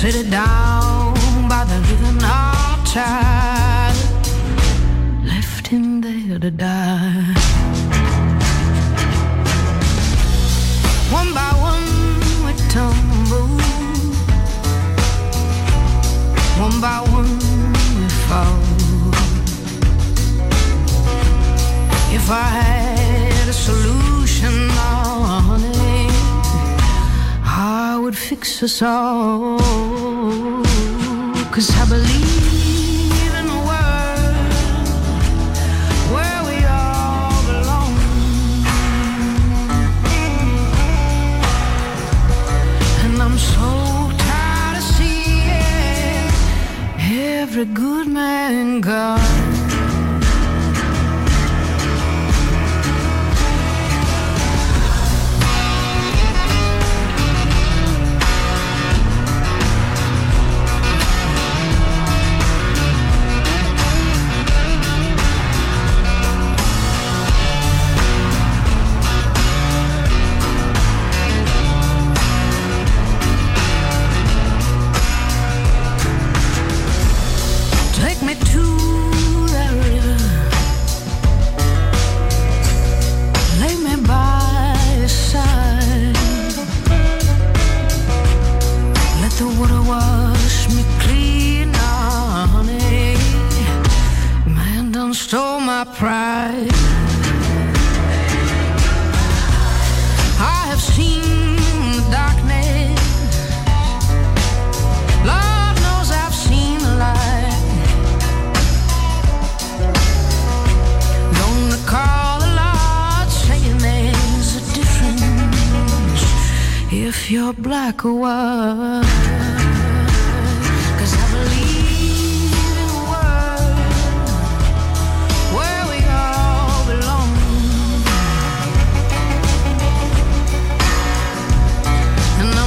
Sit it down by the living outside. Left him there to die. One by one we tumble. One by one we fall. If I had a solution, would fix us all. Cause I believe in a world where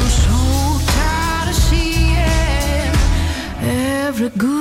so tired of seeing every good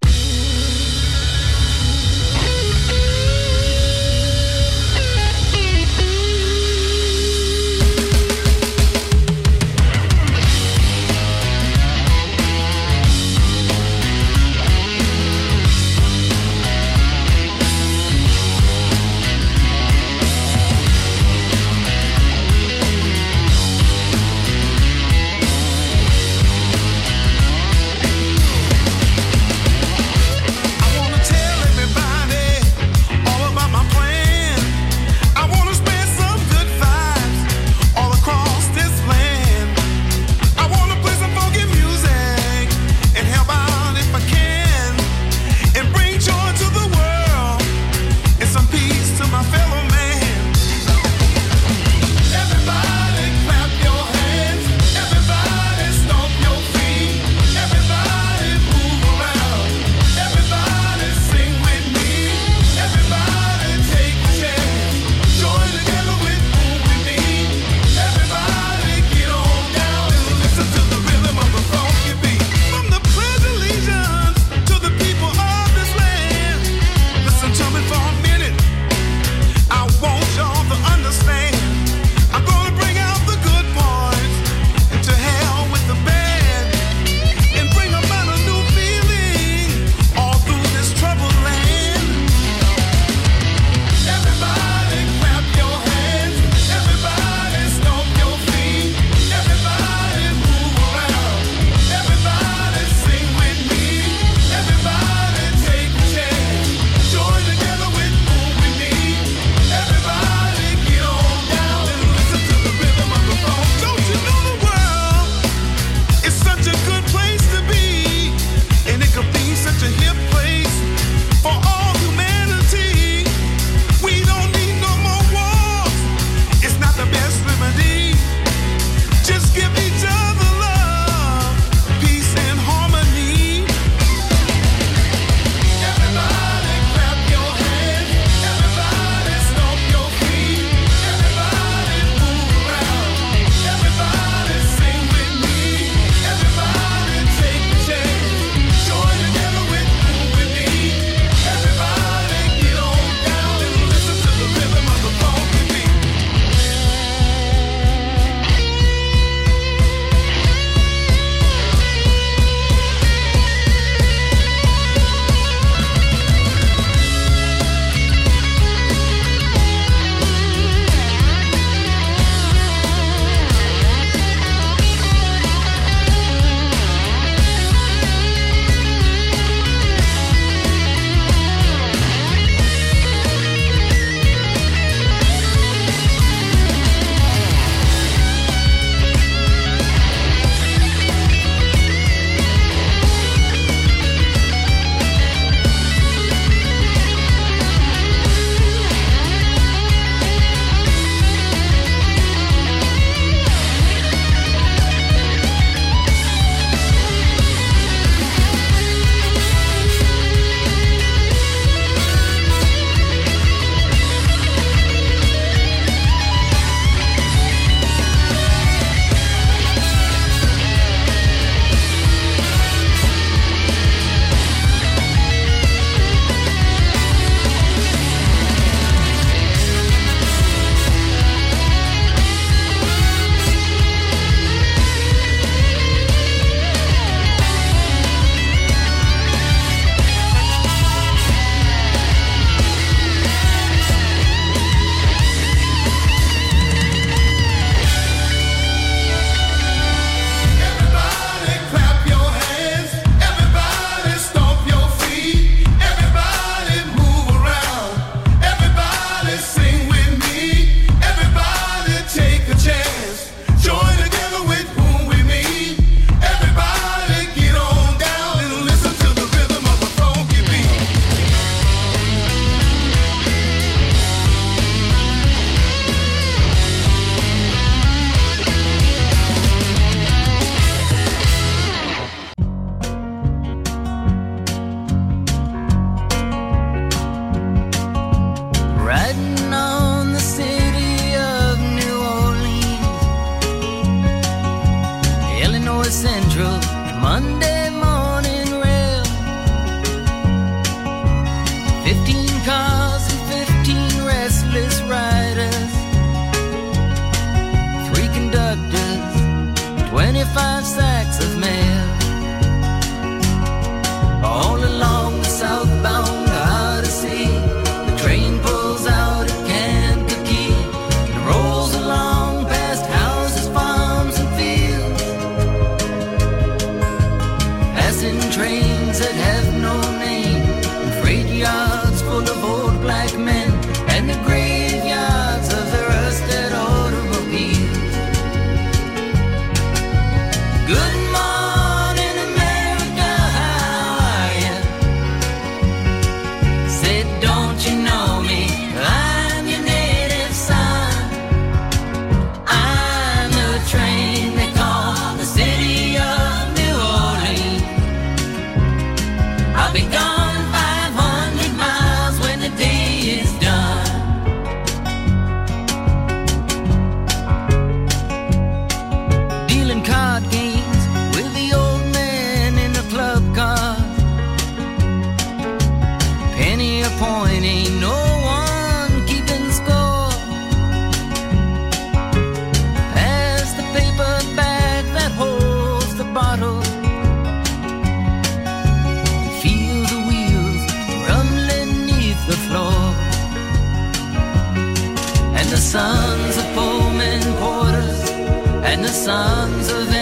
Sons of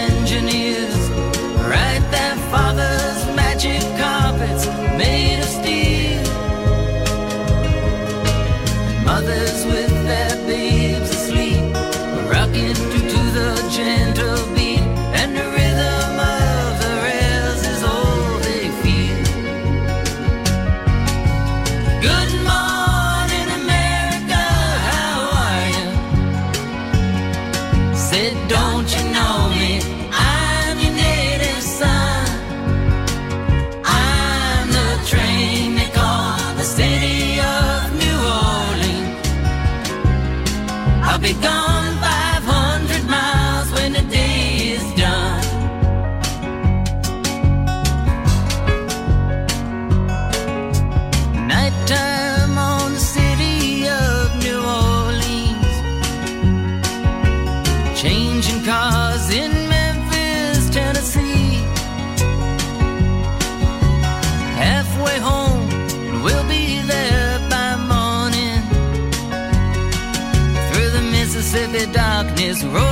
rolling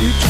funky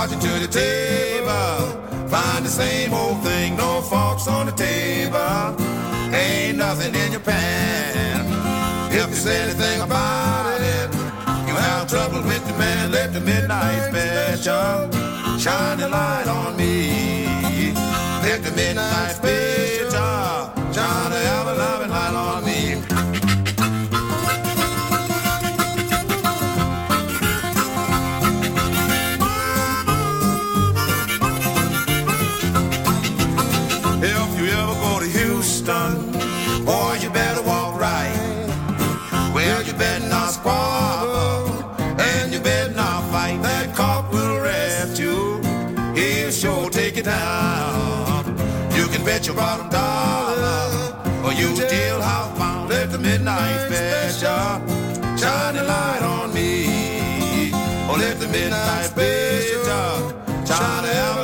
Marching to the table, find the same old thing, no forks on the table, ain't nothing in your pan. If you say anything about it, you have trouble with the man. Let the midnight special shine the light on me. Let the midnight special your bottom dollar, or you jailhouse bound. Let the midnight special shine the light on me. Or let the midnight special shine ever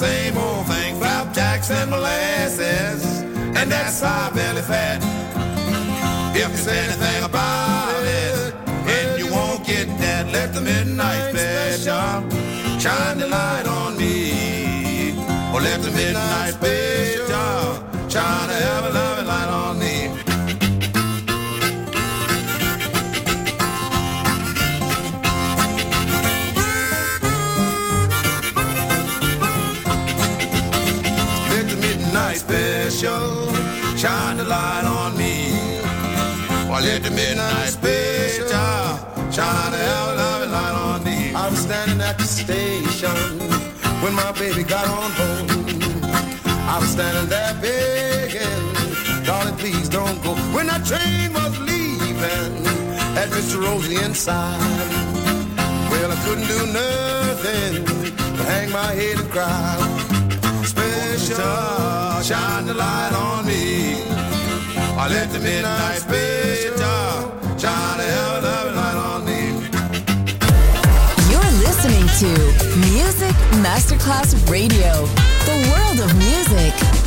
same old thing, flapjacks and molasses, and that's sour belly fat. If you say anything about it, and you won't get that, let the midnight special shine the light on me. Or let the midnight special shine the ever loving light special shine the light on me. Or let the midnight special shine the ever loving light on me. I was standing at the station when my baby got on board. I was standing there begging, darling, please don't go. When that train was leaving, had Mr. Rosie inside. Well, I couldn't do nothing but hang my head and cry. Shine the light on me. I let the midnight shine ever loving light on me. You're listening to Music Masterclass Radio, the world of music.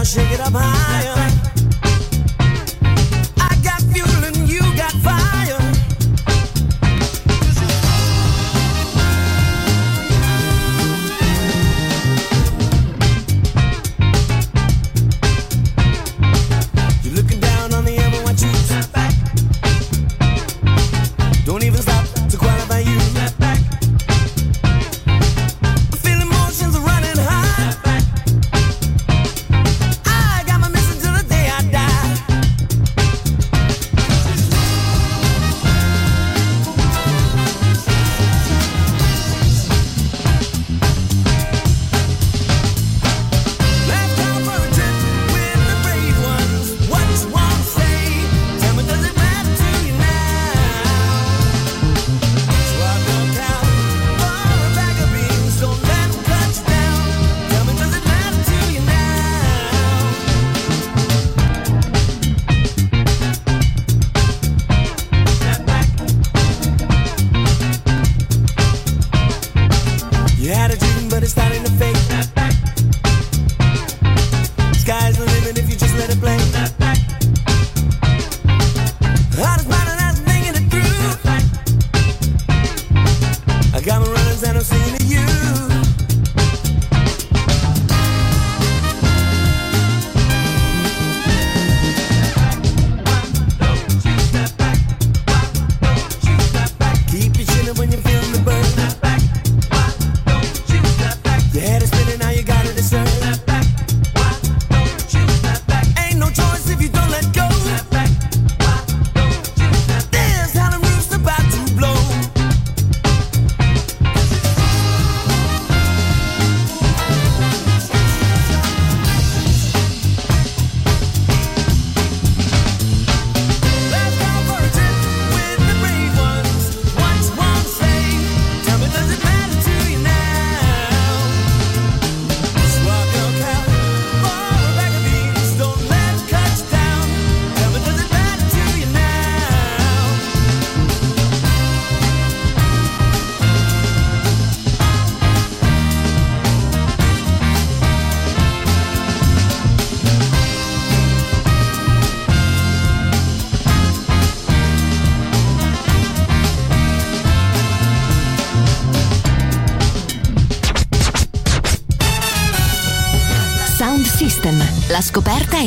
You it up dream,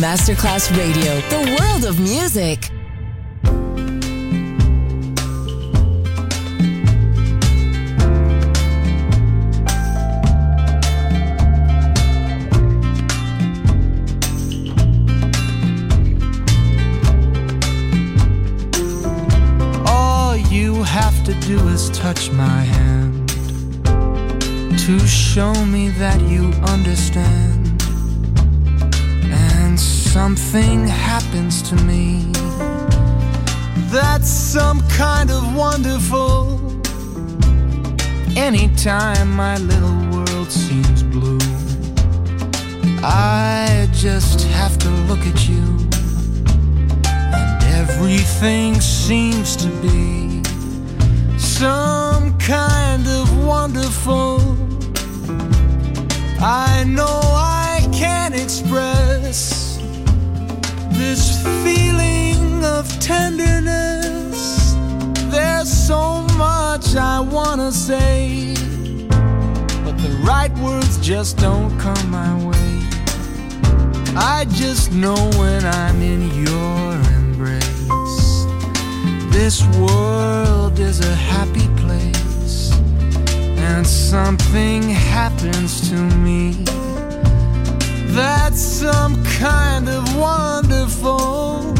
Masterclass Radio, the world of music. All you have to do is touch my hand to show me that you understand. Something happens to me that's some kind of wonderful. Anytime my little world seems blue, I just have to look at you and everything seems to be some kind of wonderful. I know I can't express this feeling of tenderness. There's so much I wanna say, but the right words just don't come my way. I just know when I'm in your embrace. This world is a happy place, and something happens to me that's some kind of wonderful.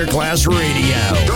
Masterclass Radio.